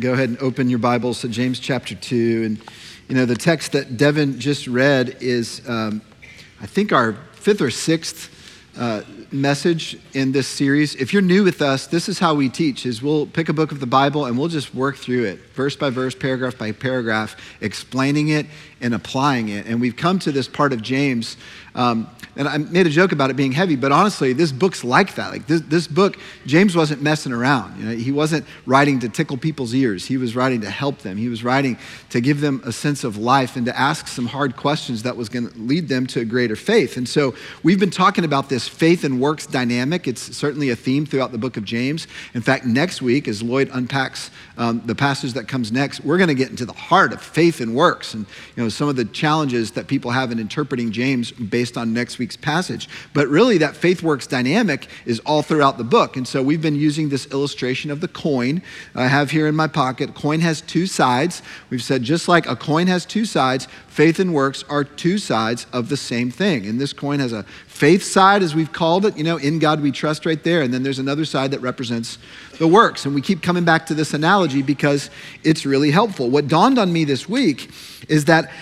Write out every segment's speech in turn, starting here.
go ahead and open your Bibles to James chapter 2. And, you know, the text that Devin just read is, um, I think, our fifth or sixth uh, message in this series. If you're new with us, this is how we teach is we'll pick a book of the Bible and we'll just work through it, verse by verse, paragraph by paragraph, explaining it and applying it. And we've come to this part of James um, and I made a joke about it being heavy, but honestly, this book's like that. Like this, this book, James wasn't messing around. You know, he wasn't writing to tickle people's ears. He was writing to help them. He was writing to give them a sense of life and to ask some hard questions that was going to lead them to a greater faith. And so we've been talking about this faith and works dynamic. It's certainly a theme throughout the book of James. In fact, next week, as Lloyd unpacks um, the passage that comes next, we're going to get into the heart of faith and works and you know some of the challenges that people have in interpreting James based based on next week's passage. But really, that faith works dynamic is all throughout the book. And so we've been using this illustration of the coin I have here in my pocket. Coin has two sides. We've said just like a coin has two sides, faith and works are two sides of the same thing. And this coin has a faith side, as we've called it, you know, in God we trust right there. And then there's another side that represents the works. And we keep coming back to this analogy because it's really helpful. What dawned on me this week is that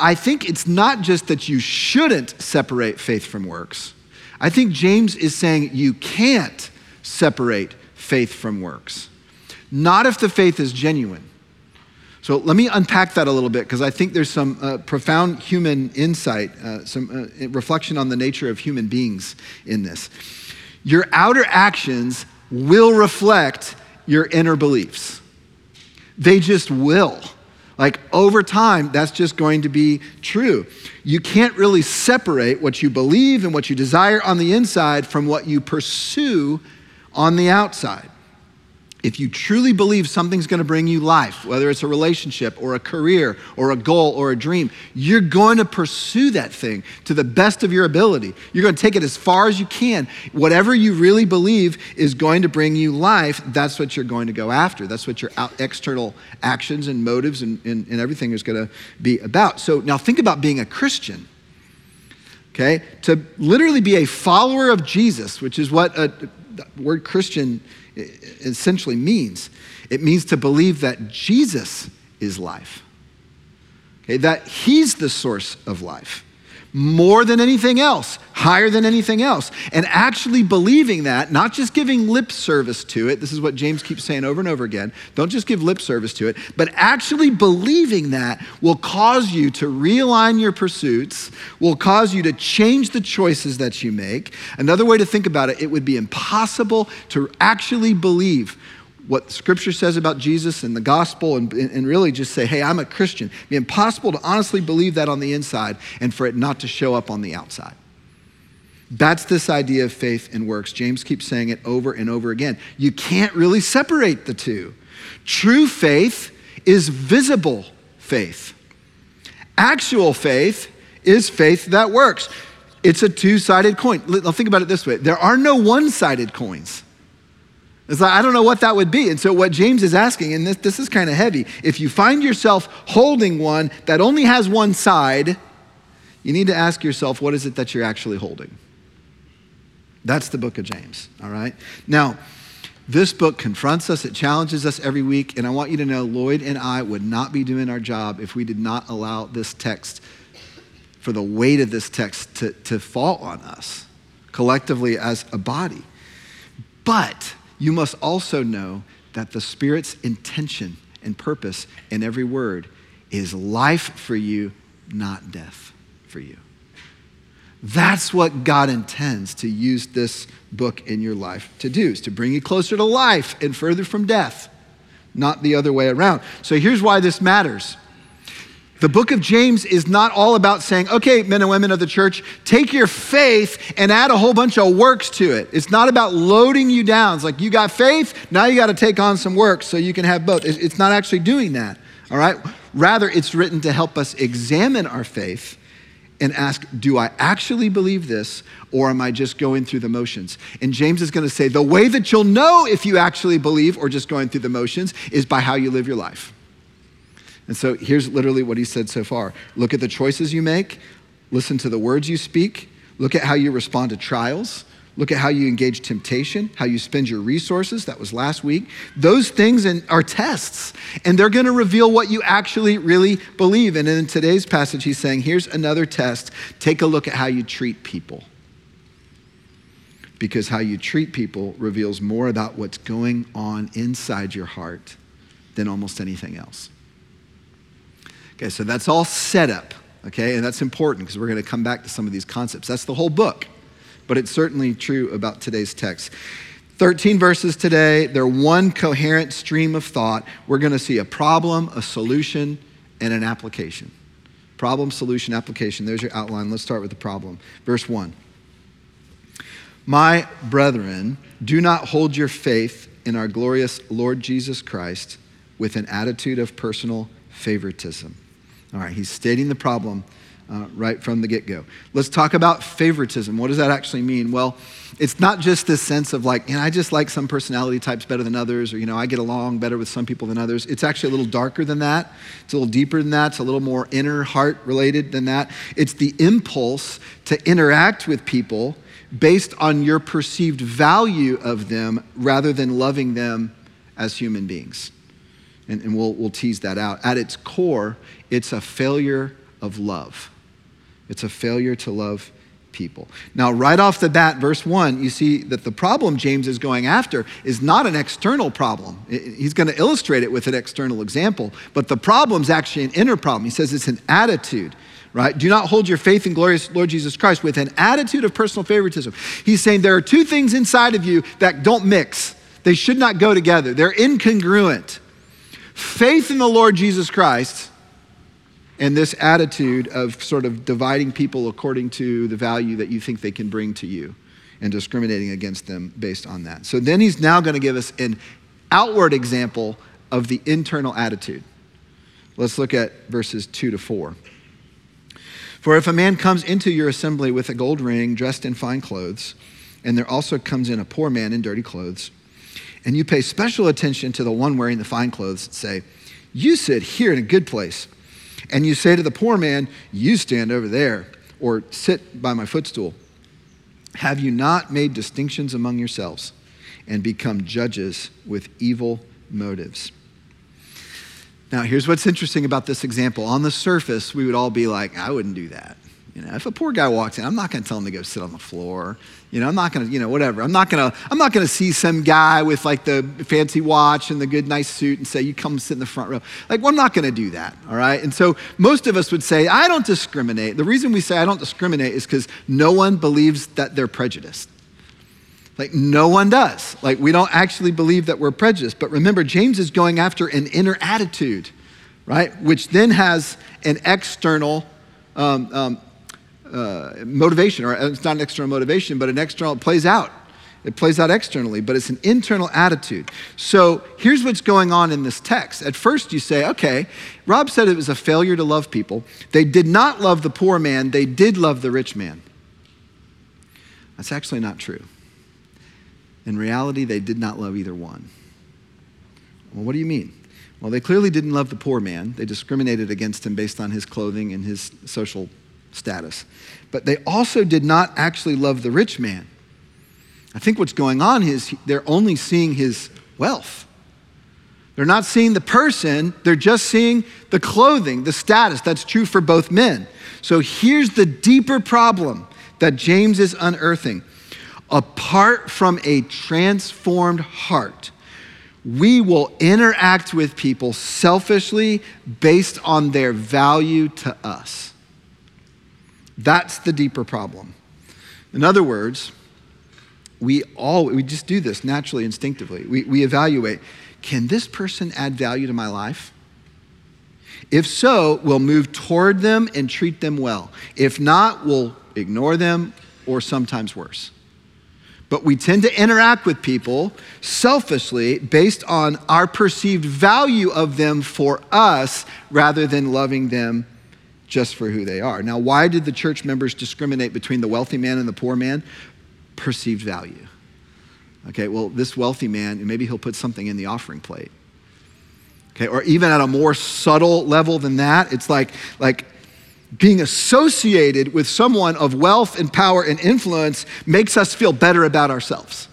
I think it's not just that you shouldn't separate faith from works. I think James is saying you can't separate faith from works. Not if the faith is genuine. So let me unpack that a little bit because I think there's some uh, profound human insight, uh, some uh, reflection on the nature of human beings in this. Your outer actions will reflect your inner beliefs, they just will. Like over time, that's just going to be true. You can't really separate what you believe and what you desire on the inside from what you pursue on the outside if you truly believe something's going to bring you life, whether it's a relationship or a career or a goal or a dream, you're going to pursue that thing to the best of your ability. You're going to take it as far as you can. Whatever you really believe is going to bring you life, that's what you're going to go after. That's what your external actions and motives and, and, and everything is going to be about. So now think about being a Christian. Okay? To literally be a follower of Jesus, which is what a, the word Christian essentially means. It means to believe that Jesus is life, okay, that He's the source of life more than anything else, higher than anything else. And actually believing that, not just giving lip service to it, this is what James keeps saying over and over again. Don't just give lip service to it, but actually believing that will cause you to realign your pursuits, will cause you to change the choices that you make. Another way to think about it, it would be impossible to actually believe what Scripture says about Jesus and the gospel and, and really just say, hey, I'm a Christian. It'd be impossible to honestly believe that on the inside and for it not to show up on the outside. That's this idea of faith and works. James keeps saying it over and over again. You can't really separate the two. True faith is visible faith, actual faith is faith that works. It's a two sided coin. Think about it this way there are no one sided coins. It's like, I don't know what that would be. And so, what James is asking, and this, this is kind of heavy, if you find yourself holding one that only has one side, you need to ask yourself, what is it that you're actually holding? That's the book of James, all right? Now, this book confronts us, it challenges us every week, and I want you to know Lloyd and I would not be doing our job if we did not allow this text, for the weight of this text, to, to fall on us collectively as a body. But you must also know that the Spirit's intention and purpose in every word is life for you, not death for you. That's what God intends to use this book in your life to do, is to bring you closer to life and further from death, not the other way around. So here's why this matters. The book of James is not all about saying, okay, men and women of the church, take your faith and add a whole bunch of works to it. It's not about loading you down. It's like you got faith, now you got to take on some works so you can have both. It's not actually doing that, all right? Rather, it's written to help us examine our faith and ask, do I actually believe this or am I just going through the motions? And James is going to say, the way that you'll know if you actually believe or just going through the motions is by how you live your life. And so here's literally what he said so far look at the choices you make, listen to the words you speak, look at how you respond to trials, Look at how you engage temptation, how you spend your resources. That was last week. Those things are tests, and they're going to reveal what you actually really believe. And in today's passage, he's saying, here's another test. Take a look at how you treat people. Because how you treat people reveals more about what's going on inside your heart than almost anything else. Okay, so that's all set up, okay? And that's important because we're going to come back to some of these concepts. That's the whole book but it's certainly true about today's text. 13 verses today, they're one coherent stream of thought. We're going to see a problem, a solution, and an application. Problem, solution, application. There's your outline. Let's start with the problem. Verse 1. My brethren, do not hold your faith in our glorious Lord Jesus Christ with an attitude of personal favoritism. All right, he's stating the problem uh, right from the get go. Let's talk about favoritism. What does that actually mean? Well, it's not just this sense of like, and I just like some personality types better than others, or, you know, I get along better with some people than others. It's actually a little darker than that. It's a little deeper than that. It's a little more inner heart related than that. It's the impulse to interact with people based on your perceived value of them rather than loving them as human beings. And, and we'll, we'll tease that out. At its core, it's a failure of love. It's a failure to love people. Now, right off the bat, verse 1, you see that the problem James is going after is not an external problem. He's going to illustrate it with an external example, but the problem is actually an inner problem. He says it's an attitude. Right? Do not hold your faith in glorious Lord Jesus Christ with an attitude of personal favoritism. He's saying there are two things inside of you that don't mix. They should not go together. They're incongruent. Faith in the Lord Jesus Christ and this attitude of sort of dividing people according to the value that you think they can bring to you and discriminating against them based on that. So then he's now going to give us an outward example of the internal attitude. Let's look at verses 2 to 4. For if a man comes into your assembly with a gold ring, dressed in fine clothes, and there also comes in a poor man in dirty clothes, and you pay special attention to the one wearing the fine clothes, and say, You sit here in a good place and you say to the poor man, You stand over there, or sit by my footstool, have you not made distinctions among yourselves and become judges with evil motives? Now, here's what's interesting about this example. On the surface, we would all be like, I wouldn't do that. You know, if a poor guy walks in, I'm not going to tell him to go sit on the floor. You know, I'm not going to, you know, whatever. I'm not going to, I'm not going to see some guy with like the fancy watch and the good, nice suit and say, you come sit in the front row. Like, well, I'm not going to do that. All right. And so most of us would say, I don't discriminate. The reason we say I don't discriminate is because no one believes that they're prejudiced. Like, no one does. Like, we don't actually believe that we're prejudiced. But remember, James is going after an inner attitude, right? Which then has an external um, um, uh, motivation, or it's not an external motivation, but an external, it plays out. It plays out externally, but it's an internal attitude. So here's what's going on in this text. At first, you say, okay, Rob said it was a failure to love people. They did not love the poor man, they did love the rich man. That's actually not true. In reality, they did not love either one. Well, what do you mean? Well, they clearly didn't love the poor man. They discriminated against him based on his clothing and his social status. But they also did not actually love the rich man. I think what's going on is they're only seeing his wealth. They're not seeing the person, they're just seeing the clothing, the status. That's true for both men. So here's the deeper problem that James is unearthing. Apart from a transformed heart, we will interact with people selfishly based on their value to us. That's the deeper problem. In other words, we all we just do this naturally, instinctively. We, we evaluate, can this person add value to my life? If so, we'll move toward them and treat them well. If not, we'll ignore them or sometimes worse. But we tend to interact with people selfishly based on our perceived value of them for us rather than loving them just for who they are. Now, why did the church members discriminate between the wealthy man and the poor man? Perceived value. Okay, well, this wealthy man, maybe he'll put something in the offering plate. Okay, or even at a more subtle level than that, it's like, like being associated with someone of wealth and power and influence makes us feel better about ourselves.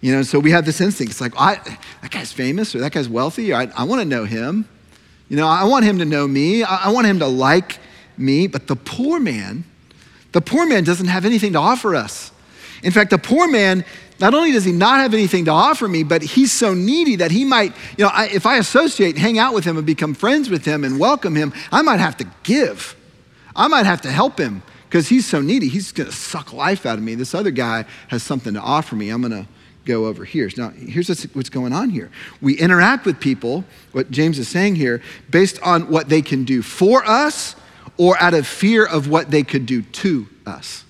You know, so we have this instinct. It's like, I, that guy's famous or that guy's wealthy. I, I want to know him. You know, I want him to know me. I, I want him to like me. But the poor man, the poor man doesn't have anything to offer us. In fact, the poor man, not only does he not have anything to offer me, but he's so needy that he might, you know, I, if I associate, hang out with him, and become friends with him and welcome him, I might have to give. I might have to help him because he's so needy. He's going to suck life out of me. This other guy has something to offer me. I'm going to go over here. Now, here's what's going on here. We interact with people, what James is saying here, based on what they can do for us or out of fear of what they could do to us.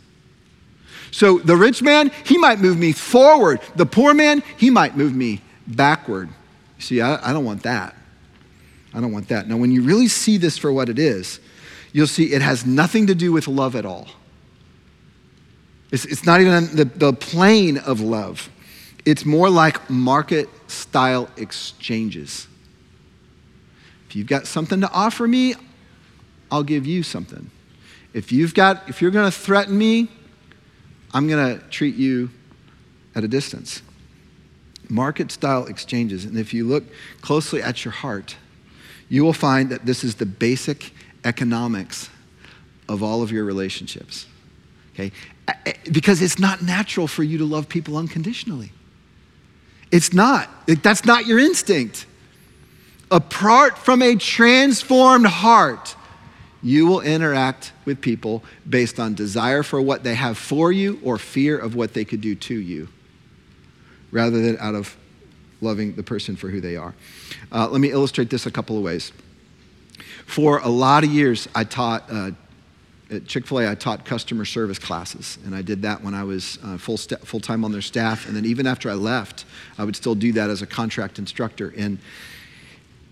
So the rich man, he might move me forward. The poor man, he might move me backward. See, I, I don't want that. I don't want that. Now, when you really see this for what it is, you'll see it has nothing to do with love at all. It's, it's not even the, the plane of love. It's more like market style exchanges. If you've got something to offer me, I'll give you something. If you've got, if you're going to threaten me, I'm going to treat you at a distance. Market style exchanges. And if you look closely at your heart, you will find that this is the basic economics of all of your relationships. Okay? Because it's not natural for you to love people unconditionally. It's not. That's not your instinct. Apart from a transformed heart, you will interact with people based on desire for what they have for you or fear of what they could do to you, rather than out of loving the person for who they are. Uh, let me illustrate this a couple of ways. For a lot of years, I taught. Uh, at Chick fil A, I taught customer service classes, and I did that when I was uh, full, st- full time on their staff. And then even after I left, I would still do that as a contract instructor. And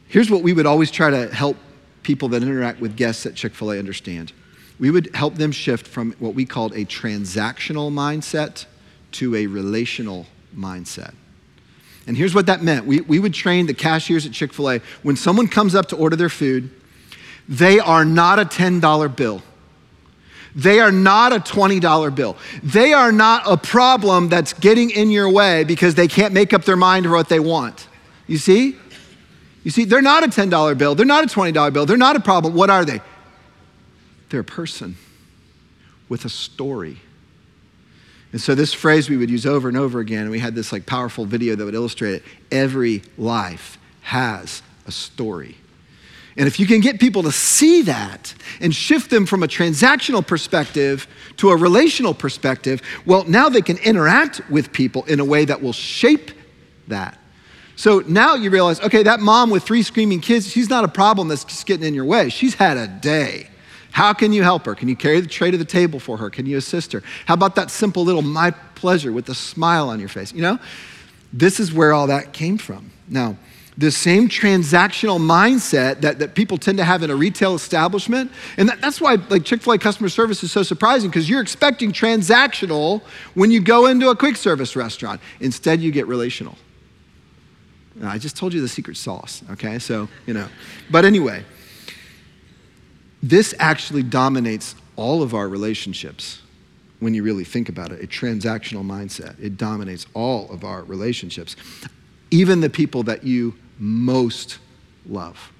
here's what we would always try to help people that interact with guests at Chick fil A understand we would help them shift from what we called a transactional mindset to a relational mindset. And here's what that meant we, we would train the cashiers at Chick fil A when someone comes up to order their food, they are not a $10 bill. They are not a $20 bill. They are not a problem that's getting in your way because they can't make up their mind or what they want. You see? You see, they're not a $10 bill. They're not a $20 bill. They're not a problem. What are they? They're a person with a story. And so this phrase we would use over and over again, and we had this like powerful video that would illustrate it. Every life has a story. And if you can get people to see that and shift them from a transactional perspective to a relational perspective, well, now they can interact with people in a way that will shape that. So now you realize, okay, that mom with three screaming kids, she's not a problem that's just getting in your way. She's had a day. How can you help her? Can you carry the tray to the table for her? Can you assist her? How about that simple little my pleasure with a smile on your face? You know, this is where all that came from. Now, the same transactional mindset that, that people tend to have in a retail establishment. And that, that's why like Chick-fil-A customer service is so surprising because you're expecting transactional when you go into a quick service restaurant. Instead, you get relational. Now, I just told you the secret sauce, okay? So, you know. But anyway, this actually dominates all of our relationships when you really think about it. A transactional mindset. It dominates all of our relationships. Even the people that you most love.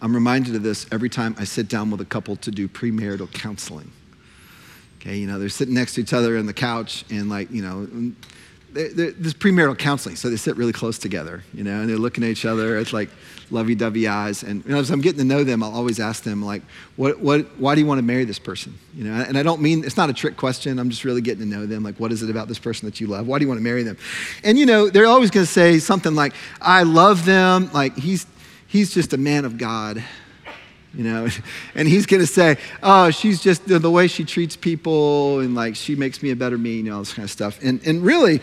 I'm reminded of this every time I sit down with a couple to do premarital counseling. Okay, you know, they're sitting next to each other on the couch and, like, you know, they're, this premarital counseling, so they sit really close together, you know, and they're looking at each other. It's like lovey-dovey eyes. And you know, as I'm getting to know them, I'll always ask them, like, what, what, why do you want to marry this person? You know, and I don't mean, it's not a trick question. I'm just really getting to know them. Like, what is it about this person that you love? Why do you want to marry them? And, you know, they're always going to say something like, I love them. Like, he's, he's just a man of God you know? And he's going to say oh she's just the, way she treats people and like she makes me a better me you know all this kind of stuff. And, and really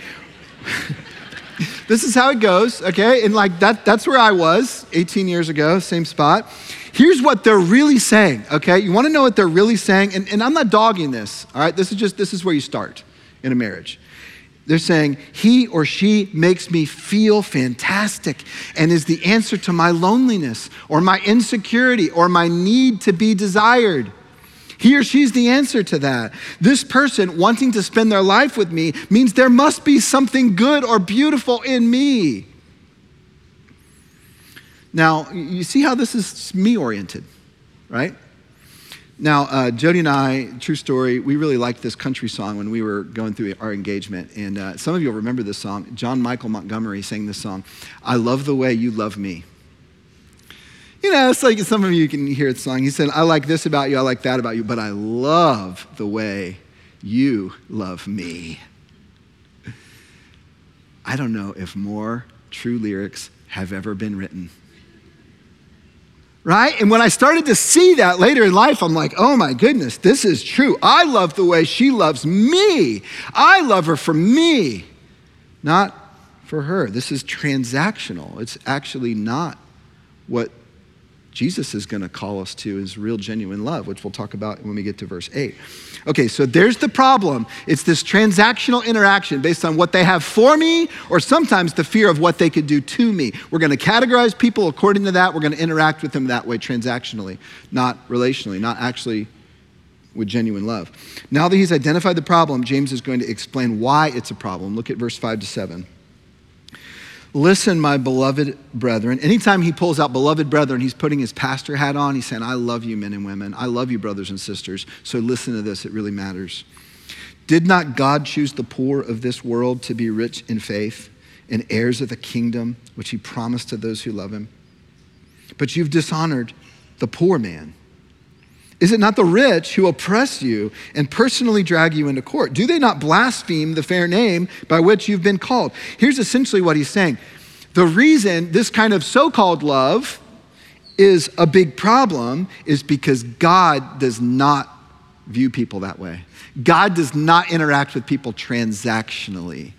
this is how it goes okay? And like that that's where i was 18 years ago same spot. Here's what they're really saying okay? You want to know what they're really saying? And, and i'm not dogging this all right? This is just this is where you start in a marriage They're saying, He or she makes me feel fantastic and is the answer to my loneliness or my insecurity or my need to be desired. He or she's the answer to that. This person wanting to spend their life with me means there must be something good or beautiful in me. Now, you see how this is me oriented, right? Now, uh, Jody and I, true story, we really liked this country song when we were going through our engagement. And uh, some of you will remember this song. John Michael Montgomery sang this song, I Love the Way You Love Me. You know, it's like some of you can hear the song. He said, I like this about you, I like that about you, but I love the way you love me. I don't know if more true lyrics have ever been written right? And when I started to see that later in life, I'm like, oh my goodness, this is true. I love the way she loves me. I love her for me, not for her. This is transactional. It's actually not what Jesus is going to call us to is real, genuine love, which we'll talk about when we get to verse 8. Okay, so there's the problem. It's this transactional interaction based on what they have for me, or sometimes the fear of what they could do to me. We're going to categorize people according to that. We're going to interact with them that way, transactionally, not relationally, not actually with genuine love. Now that he's identified the problem, James is going to explain why it's a problem. Look at verse 5 to 7. Listen, my beloved brethren. Anytime he pulls out beloved brethren, he's putting his pastor hat on. He's saying, I love you, men and women. I love you, brothers and sisters. So listen to this, it really matters. Did not God choose the poor of this world to be rich in faith and heirs of the kingdom which he promised to those who love him? But you've dishonored the poor man. Is it not the rich who oppress you and personally drag you into court? Do they not blaspheme the fair name by which you've been called? Here's essentially what he's saying. The reason this kind of so called love is a big problem is because God does not view people that way. God does not interact with people transactionally.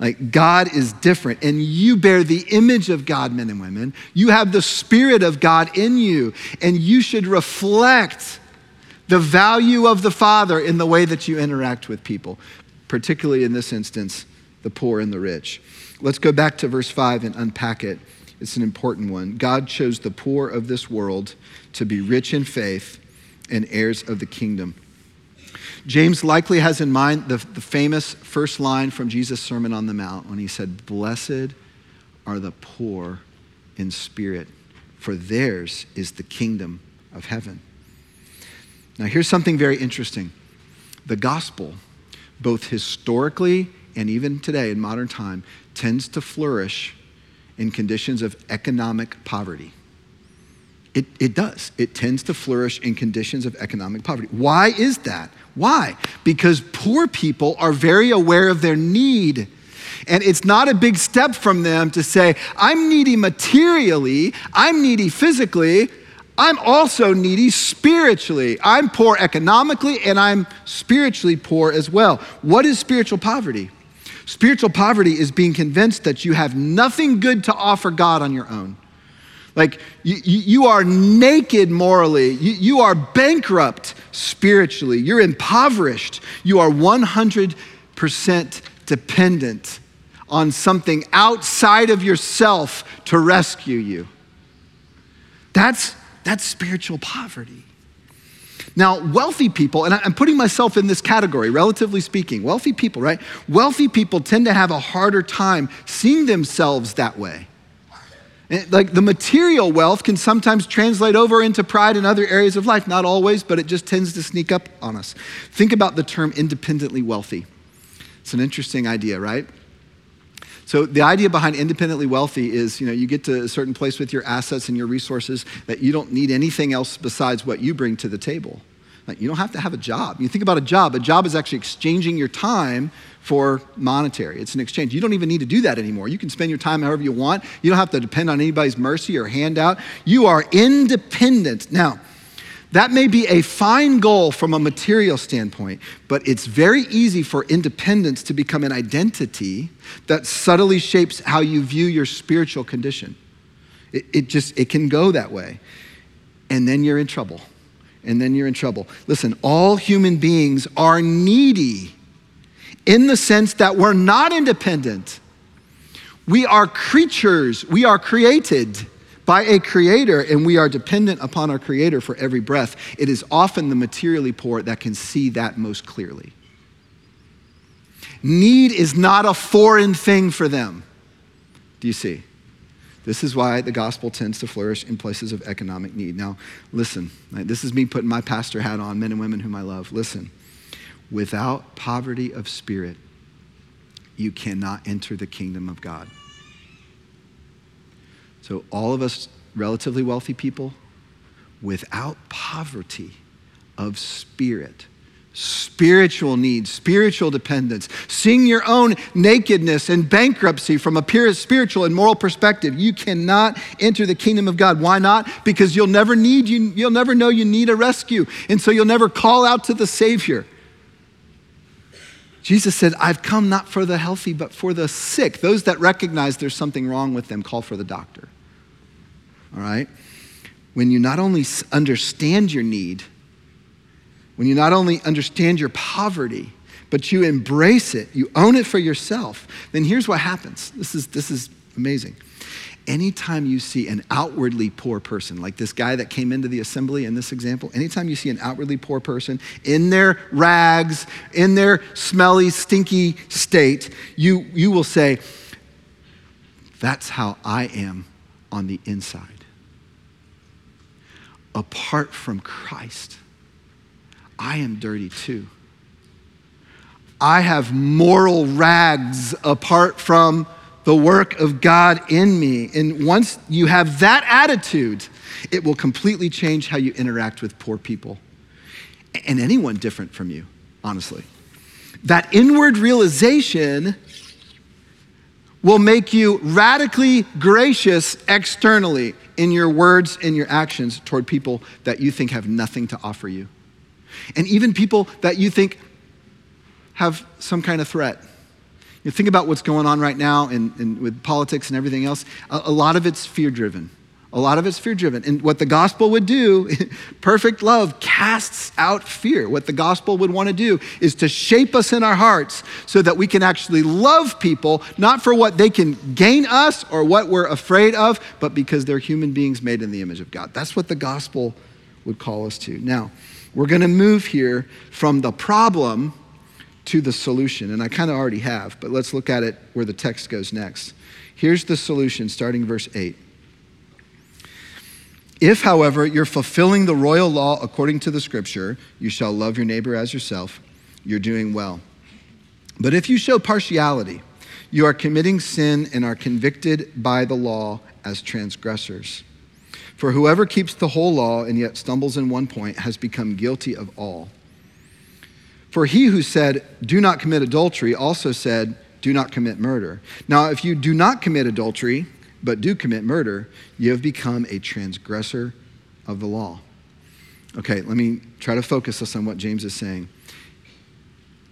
Like, God is different, and you bear the image of God, men and women. You have the Spirit of God in you, and you should reflect the value of the Father in the way that you interact with people, particularly in this instance, the poor and the rich. Let's go back to verse 5 and unpack it. It's an important one. God chose the poor of this world to be rich in faith and heirs of the kingdom. James likely has in mind the, the famous first line from Jesus' Sermon on the Mount when he said, Blessed are the poor in spirit, for theirs is the kingdom of heaven. Now, here's something very interesting the gospel, both historically and even today in modern time, tends to flourish in conditions of economic poverty. It, it does. It tends to flourish in conditions of economic poverty. Why is that? Why? Because poor people are very aware of their need. And it's not a big step from them to say, I'm needy materially, I'm needy physically, I'm also needy spiritually. I'm poor economically and I'm spiritually poor as well. What is spiritual poverty? Spiritual poverty is being convinced that you have nothing good to offer God on your own. Like you, you are naked morally, you, you are bankrupt spiritually, you're impoverished, you are 100% dependent on something outside of yourself to rescue you. That's that's spiritual poverty. Now, wealthy people, and I'm putting myself in this category, relatively speaking, wealthy people, right? Wealthy people tend to have a harder time seeing themselves that way. Eh, like the material wealth can sometimes translate over into pride in other areas of life, not always, but it just tends to sneak up on us. Think about the term independently wealthy. It's an interesting idea, right? So the idea behind independently wealthy is, you know, you get to a certain place with your assets and your resources that you don't need anything else besides what you bring to the table. Like you don't have to have a job. You think about a job, a job is actually exchanging your time for monetary. It's an exchange. You don't even need to do that anymore. You can spend your time however you want. You don't have to depend on anybody's mercy or handout. You are independent. Now, that may be a fine goal from a material standpoint, but it's very easy for independence to become an identity that subtly shapes how you view your spiritual condition. It, it just, it can go that way. And then you're in trouble. And then you're in trouble. Listen, all human beings are needy in the sense that we're not independent. We are creatures, we are created by a creator, and we are dependent upon our creator for every breath. It is often the materially poor that can see that most clearly. Need is not a foreign thing for them. Do you see? This is why the gospel tends to flourish in places of economic need. Now, listen, this is me putting my pastor hat on, men and women whom I love. Listen, without poverty of spirit, you cannot enter the kingdom of God. So, all of us relatively wealthy people, without poverty of spirit, spiritual needs, spiritual dependence, seeing your own nakedness and bankruptcy from a pure spiritual and moral perspective. You cannot enter the kingdom of God. Why not? Because you'll never need you you'll never know you need a rescue. And so you'll never call out to the savior. Jesus said, I've come not for the healthy, but for the sick. Those that recognize there's something wrong with them, call for the doctor. All right? When you not only understand your need, when you not only understand your poverty, but you embrace it, you own it for yourself, then here's what happens. This is, this is amazing. Anytime you see an outwardly poor person, like this guy that came into the assembly in this example, anytime you see an outwardly poor person in their rags, in their smelly, stinky state, you, you will say, That's how I am on the inside. Apart from Christ, I am dirty too. I have moral rags apart from the work of God in me. And once you have that attitude, it will completely change how you interact with poor people and anyone different from you, honestly. That inward realization will make you radically gracious externally in your words and your actions toward people that you think have nothing to offer you and even people that you think have some kind of threat. You think about what's going on right now in, in with politics and everything else. A, a lot of it's fear driven. A lot of it's fear driven. And what the gospel would do, perfect love casts out fear. What the gospel would want to do is to shape us in our hearts so that we can actually love people, not for what they can gain us or what we're afraid of, but because they're human beings made in the image of God. That's what the gospel would call us to. Now, we're going to move here from the problem to the solution. And I kind of already have, but let's look at it where the text goes next. Here's the solution, starting verse 8. If, however, you're fulfilling the royal law according to the scripture, you shall love your neighbor as yourself, you're doing well. But if you show partiality, you are committing sin and are convicted by the law as transgressors. For whoever keeps the whole law and yet stumbles in one point has become guilty of all. For he who said, Do not commit adultery, also said, Do not commit murder. Now, if you do not commit adultery, but do commit murder, you have become a transgressor of the law. Okay, let me try to focus us on what James is saying.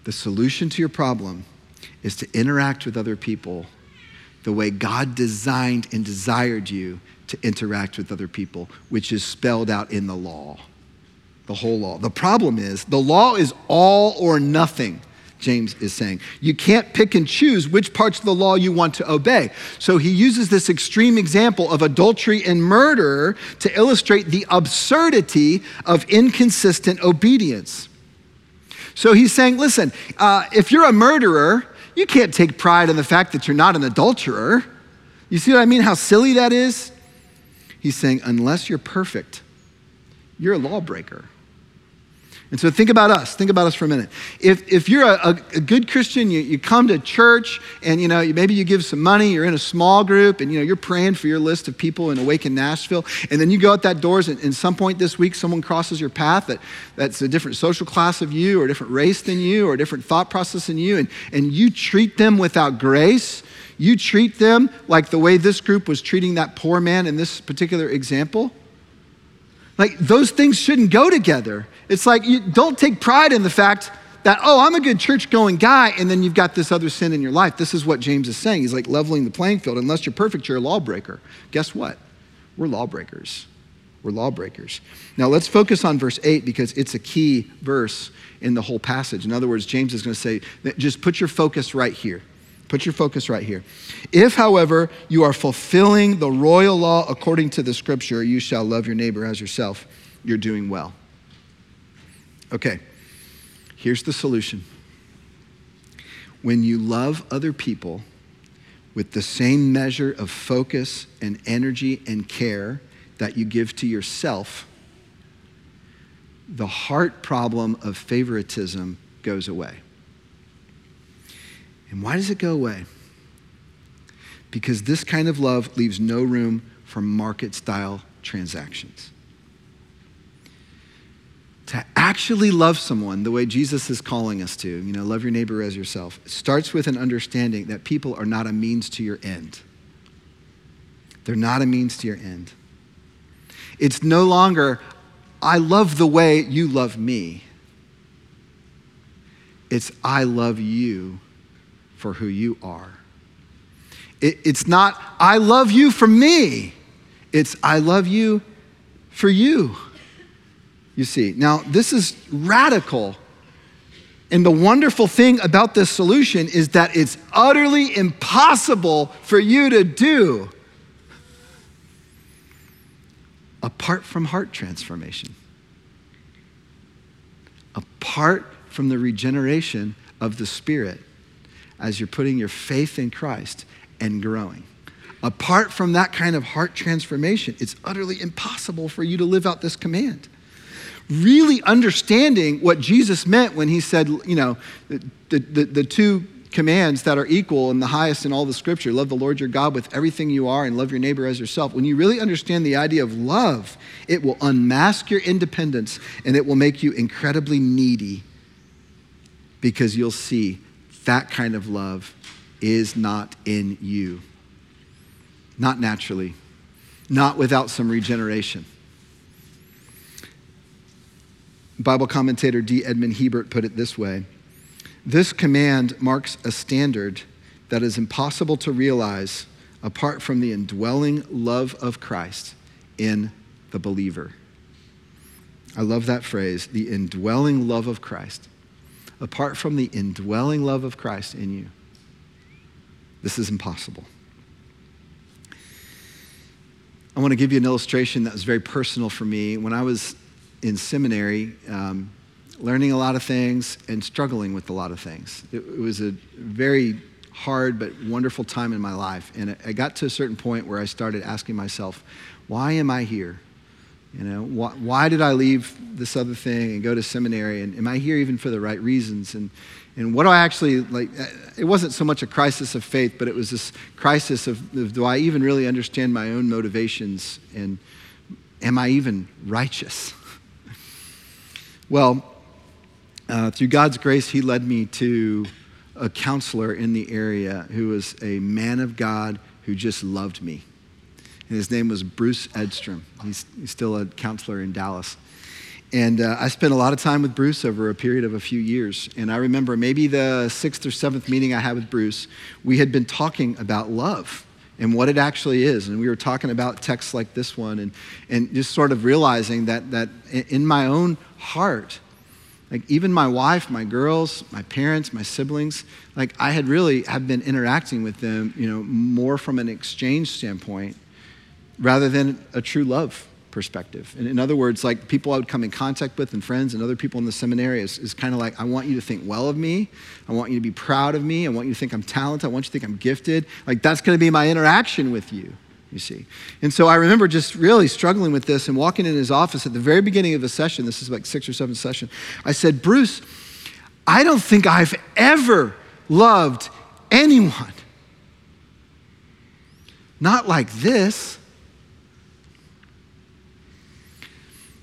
The solution to your problem is to interact with other people the way God designed and desired you to interact with other people, which is spelled out in the law, the whole law. The problem is the law is all or nothing. James is saying. You can't pick and choose which parts of the law you want to obey. So he uses this extreme example of adultery and murder to illustrate the absurdity of inconsistent obedience. So he's saying, listen, uh, if you're a murderer, you can't take pride in the fact that you're not an adulterer. You see what I mean? How silly that is? He's saying, unless you're perfect, you're a lawbreaker. And so think about us. Think about us for a minute. If, if you're a, a, good Christian, you, you come to church and you know maybe you give some money, you're in a small group, and you know you're praying for your list of people in Awaken Nashville, and then you go out that doors and, and some point this week someone crosses your path that, that's a different social class of you or a different race than you or a different thought process than you, and, and you treat them without grace you treat them like the way this group was treating that poor man in this particular example. Like those things shouldn't go together. It's like you don't take pride in the fact that, oh, I'm a good church going guy, and then you've got this other sin in your life. This is what James is saying. He's like leveling the playing field. Unless you're perfect, you're a lawbreaker. Guess what? We're lawbreakers. we're lawbreakers. Now let's focus on verse 8 because it's a key verse in the whole passage. In other words, James is going to say, just put your focus right here. Put your focus right here. If, however, you are fulfilling the royal law according to the scripture, you shall love your neighbor as yourself, you're doing well. Okay, here's the solution. When you love other people with the same measure of focus and energy and care that you give to yourself, the heart problem of favoritism goes away. And why does it go away? Because this kind of love leaves no room for market style transactions. To actually love someone the way Jesus is calling us to, you know, love your neighbor as yourself, starts with an understanding that people are not a means to your end. They're not a means to your end. It's no longer, I love the way you love me. It's, I love you for who you are. It, it's not, I love you for me. It's, I love you for you. You see, now this is radical. And the wonderful thing about this solution is that it's utterly impossible for you to do apart from heart transformation, apart from the regeneration of the Spirit as you're putting your faith in Christ and growing. Apart from that kind of heart transformation, it's utterly impossible for you to live out this command. Really understanding what Jesus meant when he said, you know, the, the, the two commands that are equal and the highest in all the scripture love the Lord your God with everything you are and love your neighbor as yourself. When you really understand the idea of love, it will unmask your independence and it will make you incredibly needy because you'll see that kind of love is not in you. Not naturally, not without some regeneration. Bible commentator D. Edmond Hiebert put it this way this command marks a standard that is impossible to realize apart from the indwelling love of Christ in the believer. I love that phrase, the indwelling love of Christ. Apart from the indwelling love of Christ in you, this is impossible. I want to give you an illustration that was very personal for me. When I was in seminary, um, learning a lot of things and struggling with a lot of things. It, it was a very hard but wonderful time in my life. And I got to a certain point where I started asking myself, why am I here? You know, why, why, did I leave this other thing and go to seminary? And am I here even for the right reasons? And, and what do I actually, like, it wasn't so much a crisis of faith, but it was this crisis of, of do I even really understand my own motivations? And am I even righteous? well, uh, through God's grace, He led me to a counselor in the area who was a man of God who just loved me. And his name was Bruce Edstrom. He's, he's still a counselor in Dallas. And uh, I spent a lot of time with Bruce over a period of a few years. And I remember maybe the sixth or seventh meeting I had with Bruce, we had been talking about love and what it actually is. And we were talking about texts like this one and, and just sort of realizing that, that in my own heart, like even my wife my girls my parents my siblings like i had really have been interacting with them you know more from an exchange standpoint rather than a true love perspective and in other words like people i would come in contact with and friends and other people in the seminary is, is kind of like i want you to think well of me i want you to be proud of me i want you to think i'm talented i want you to think i'm gifted like that's going to be my interaction with you you see. And so I remember just really struggling with this and walking in his office at the very beginning of the session. This is like six or seven session. I said, Bruce, I don't think I've ever loved anyone. Not like this.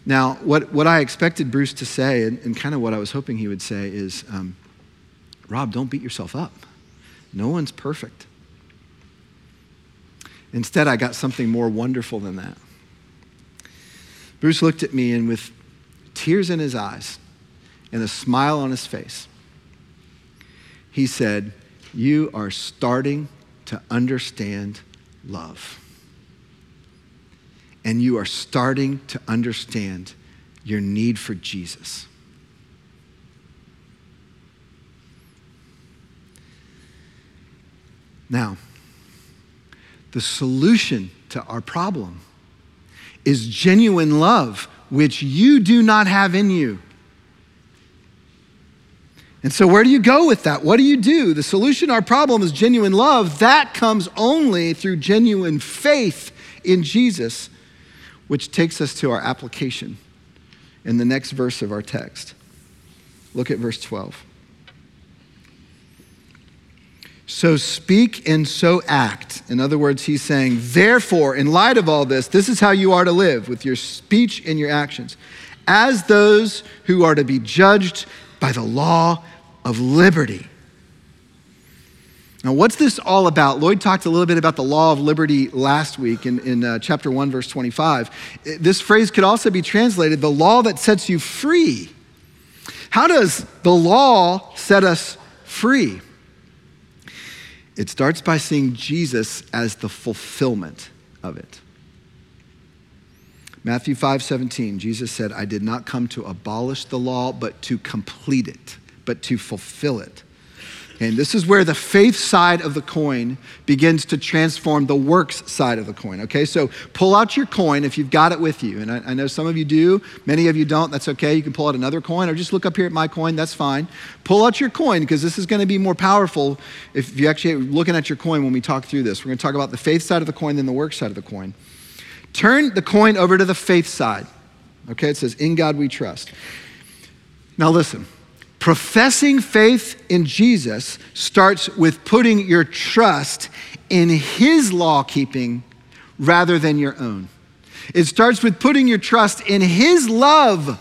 Now, what, what I expected Bruce to say, and, and kind of what I was hoping he would say, is um, Rob, don't beat yourself up. No one's perfect. Instead, I got something more wonderful than that. Bruce looked at me and, with tears in his eyes and a smile on his face, he said, You are starting to understand love. And you are starting to understand your need for Jesus. Now, the solution to our problem is genuine love, which you do not have in you. And so, where do you go with that? What do you do? The solution to our problem is genuine love. That comes only through genuine faith in Jesus, which takes us to our application in the next verse of our text. Look at verse 12. So speak and so act. In other words, he's saying, therefore, in light of all this, this is how you are to live with your speech and your actions, as those who are to be judged by the law of liberty. Now, what's this all about? Lloyd talked a little bit about the law of liberty last week in, in uh, chapter 1, verse 25. This phrase could also be translated the law that sets you free. How does the law set us free? It starts by seeing Jesus as the fulfillment of it. Matthew 5 17, Jesus said, I did not come to abolish the law, but to complete it, but to fulfill it. And this is where the faith side of the coin begins to transform the works side of the coin. Okay, so pull out your coin if you've got it with you. And I, I, know some of you do, many of you don't. That's okay. You can pull out another coin or just look up here at my coin. That's fine. Pull out your coin because this is going to be more powerful if you actually looking at your coin when we talk through this. We're going to talk about the faith side of the coin, then the works side of the coin. Turn the coin over to the faith side. Okay, it says, In God we trust. Now listen. Professing faith in Jesus starts with putting your trust in his law keeping rather than your own. It starts with putting your trust in his love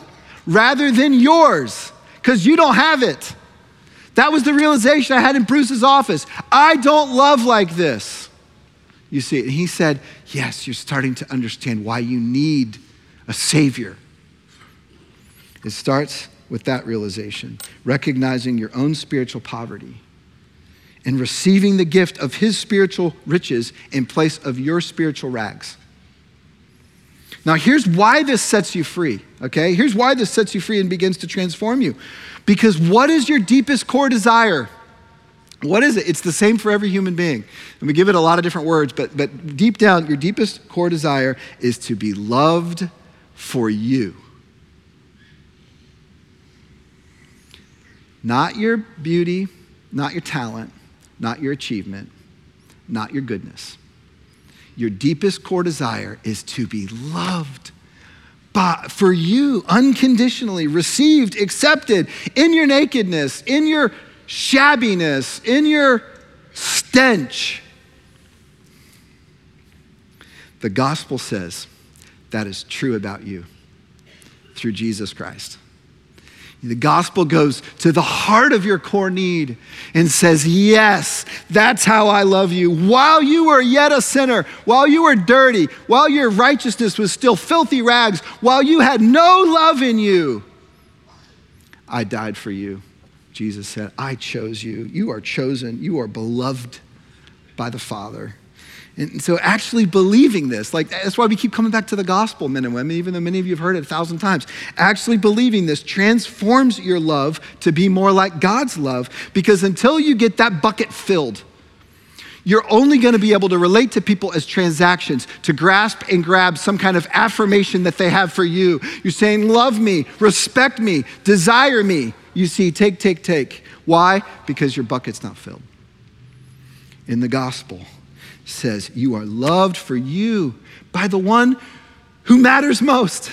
rather than yours because you don't have it. That was the realization I had in Bruce's office. I don't love like this. You see, and he said, Yes, you're starting to understand why you need a Savior. It starts with that realization, recognizing your own spiritual poverty and receiving the gift of his spiritual riches in place of your spiritual rags. Now, here's why this sets you free, okay? Here's why this sets you free and begins to transform you. Because what is your deepest core desire? What is it? It's the same for every human being. And we give it a lot of different words, but, but deep down, your deepest core desire is to be loved for you. Not your beauty, not your talent, not your achievement, not your goodness. Your deepest core desire is to be loved by, for you unconditionally, received, accepted in your nakedness, in your shabbiness, in your stench. The gospel says that is true about you through Jesus Christ. The gospel goes to the heart of your core need and says, Yes, that's how I love you. While you were yet a sinner, while you were dirty, while your righteousness was still filthy rags, while you had no love in you, I died for you. Jesus said, I chose you. You are chosen. You are beloved by the Father. And so, actually believing this, like that's why we keep coming back to the gospel, men and women, even though many of you have heard it a thousand times. Actually believing this transforms your love to be more like God's love, because until you get that bucket filled, you're only going to be able to relate to people as transactions, to grasp and grab some kind of affirmation that they have for you. You're saying, Love me, respect me, desire me. You see, take, take, take. Why? Because your bucket's not filled. In the gospel, says, You are loved for you by the one who matters most.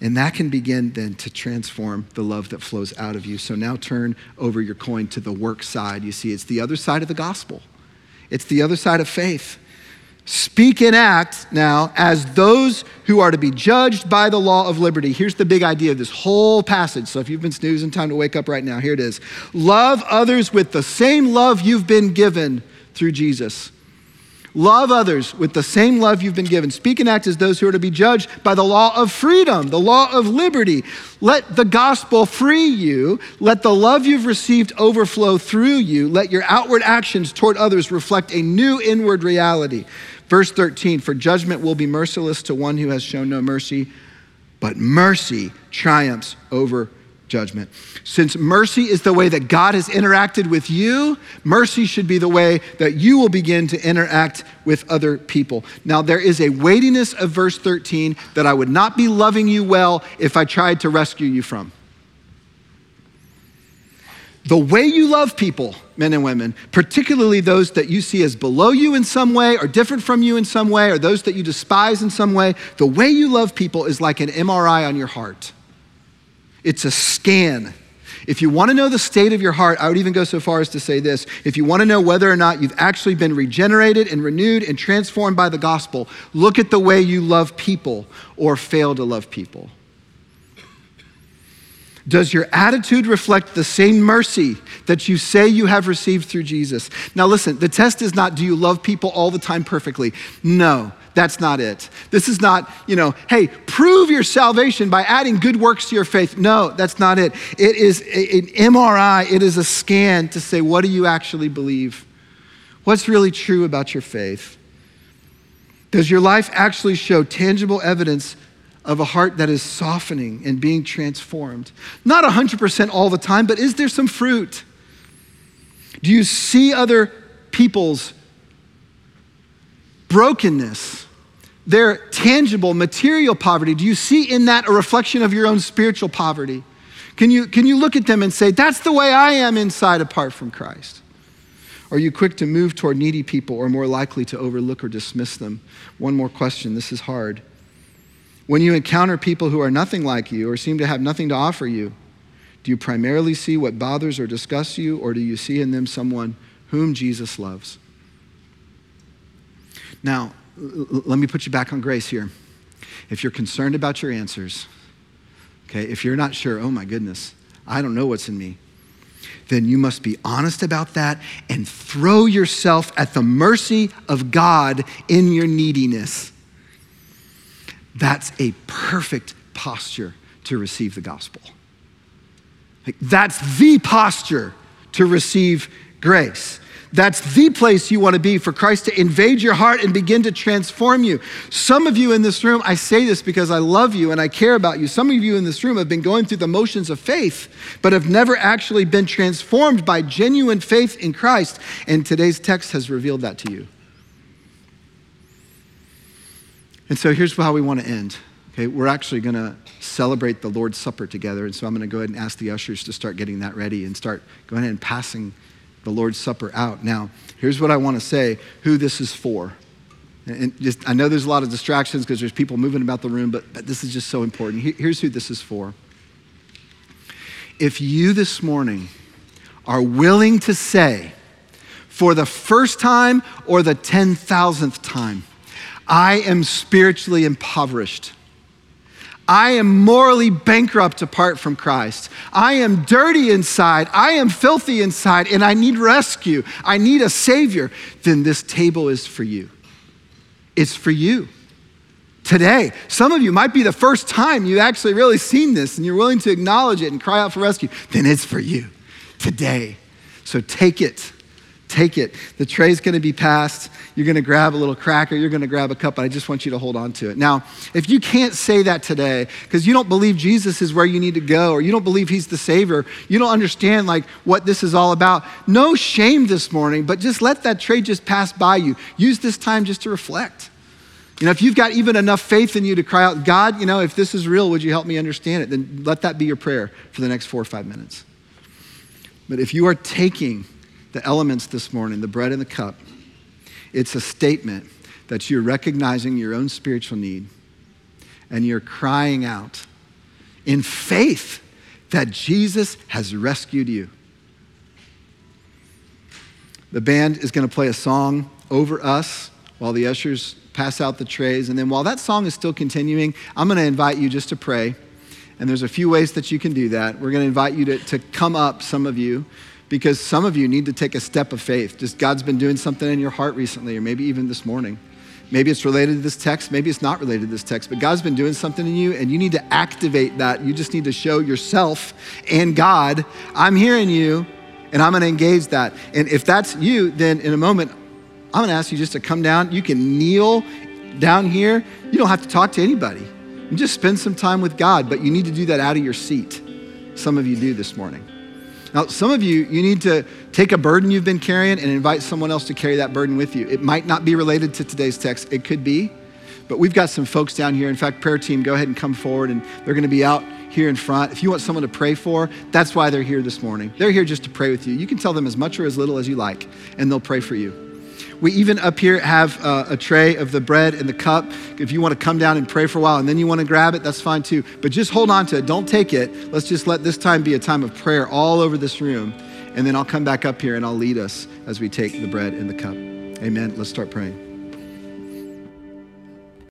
And that can begin then to transform the love that flows out of you. So now turn over your coin to the work side. You see, it's the other side of the gospel, it's the other side of faith. Speak and act now as those who are to be judged by the law of liberty. Here's the big idea of this whole passage. So if you've been snoozing, time to wake up right now. Here it is. Love others with the same love you've been given through Jesus. Love others with the same love you've been given. Speak and act as those who are to be judged by the law of freedom, the law of liberty. Let the gospel free you. Let the love you've received overflow through you. Let your outward actions toward others reflect a new inward reality. Verse 13 For judgment will be merciless to one who has shown no mercy, but mercy triumphs over judgment. Since mercy is the way that God has interacted with you, mercy should be the way that you will begin to interact with other people. Now, there is a weightiness of verse 13 that I would not be loving you well if I tried to rescue you from. The way you love people, men and women, particularly those that you see as below you in some way or different from you in some way or those that you despise in some way, the way you love people is like an MRI on your heart. It's a scan. If you want to know the state of your heart, I would even go so far as to say this. If you want to know whether or not you've actually been regenerated and renewed and transformed by the gospel, look at the way you love people or fail to love people. Does your attitude reflect the same mercy that you say you have received through Jesus? Now, listen, the test is not do you love people all the time perfectly? No, that's not it. This is not, you know, hey, prove your salvation by adding good works to your faith. No, that's not it. It is an MRI, it is a scan to say, what do you actually believe? What's really true about your faith? Does your life actually show tangible evidence of a heart that is softening and being transformed. Not 100% all the time, but is there some fruit? Do you see other people's brokenness, their tangible material poverty? Do you see in that a reflection of your own spiritual poverty? Can you, can you look at them and say, that's the way I am inside apart from Christ? Are you quick to move toward needy people or more likely to overlook or dismiss them? One more question. This is hard. When you encounter people who are nothing like you or seem to have nothing to offer you, do you primarily see what bothers or disgusts you, or do you see in them someone whom Jesus loves? Now, let me put you back on grace here. If you're concerned about your answers, okay, if you're not sure, oh my goodness, I don't know what's in me, then you must be honest about that and throw yourself at the mercy of God in your neediness. That's a perfect posture to receive the gospel. Like, that's the posture to receive grace. That's the place you want to be for Christ to invade your heart and begin to transform you. Some of you in this room, I say this because I love you and I care about you. Some of you in this room have been going through the motions of faith, but have never actually been transformed by genuine faith in Christ. And today's text has revealed that to you. And so here's how we want to end. Okay, we're actually going to celebrate the Lord's Supper together. And so I'm going to go ahead and ask the ushers to start getting that ready and start going ahead and passing the Lord's Supper out. Now, here's what I want to say who this is for. And just, I know there's a lot of distractions because there's people moving about the room, but, but this is just so important. Here's who this is for. If you this morning are willing to say, for the first time or the 10,000th time, I am spiritually impoverished. I am morally bankrupt apart from Christ. I am dirty inside. I am filthy inside, and I need rescue. I need a Savior. Then this table is for you. It's for you today. Some of you might be the first time you actually really seen this and you're willing to acknowledge it and cry out for rescue. Then it's for you today. So take it. Take it. The tray's going to be passed. You're going to grab a little cracker. You're going to grab a cup. But I just want you to hold on to it. Now, if you can't say that today because you don't believe Jesus is where you need to go or you don't believe he's the Savior, you don't understand like what this is all about, no shame this morning, but just let that tray just pass by you. Use this time just to reflect. You know, if you've got even enough faith in you to cry out, God, you know, if this is real, would you help me understand it? Then let that be your prayer for the next four or five minutes. But if you are taking the elements this morning, the bread and the cup, it's a statement that you're recognizing your own spiritual need and you're crying out in faith that Jesus has rescued you. The band is going to play a song over us while the ushers pass out the trays. And then while that song is still continuing, I'm going to invite you just to pray. And there's a few ways that you can do that. We're going to invite you to, to come up, some of you because some of you need to take a step of faith. Just God's been doing something in your heart recently, or maybe even this morning. Maybe it's related to this text, maybe it's not related to this text, but God's been doing something in you and you need to activate that. You just need to show yourself and God, I'm hearing you and I'm to engage that. And if that's you, then in a moment, I'm to ask you just to come down. You can kneel down here. You don't have to talk to anybody. You just spend some time with God, but you need to do that out of your seat. Some of you do this morning. Now, some of you, you need to take a burden you've been carrying and invite someone else to carry that burden with you. It might not be related to today's text, it could be, but we've got some folks down here. In fact, prayer team, go ahead and come forward, and they're going to be out here in front. If you want someone to pray for, that's why they're here this morning. They're here just to pray with you. You can tell them as much or as little as you like, and they'll pray for you. We even up here have uh, a tray of the bread and the cup. If you want to come down and pray for a while and then you want to grab it, that's fine too. But just hold on to it. Don't take it. Let's just let this time be a time of prayer all over this room. And then I'll come back up here and I'll lead us as we take the bread and the cup. Amen. Let's start praying.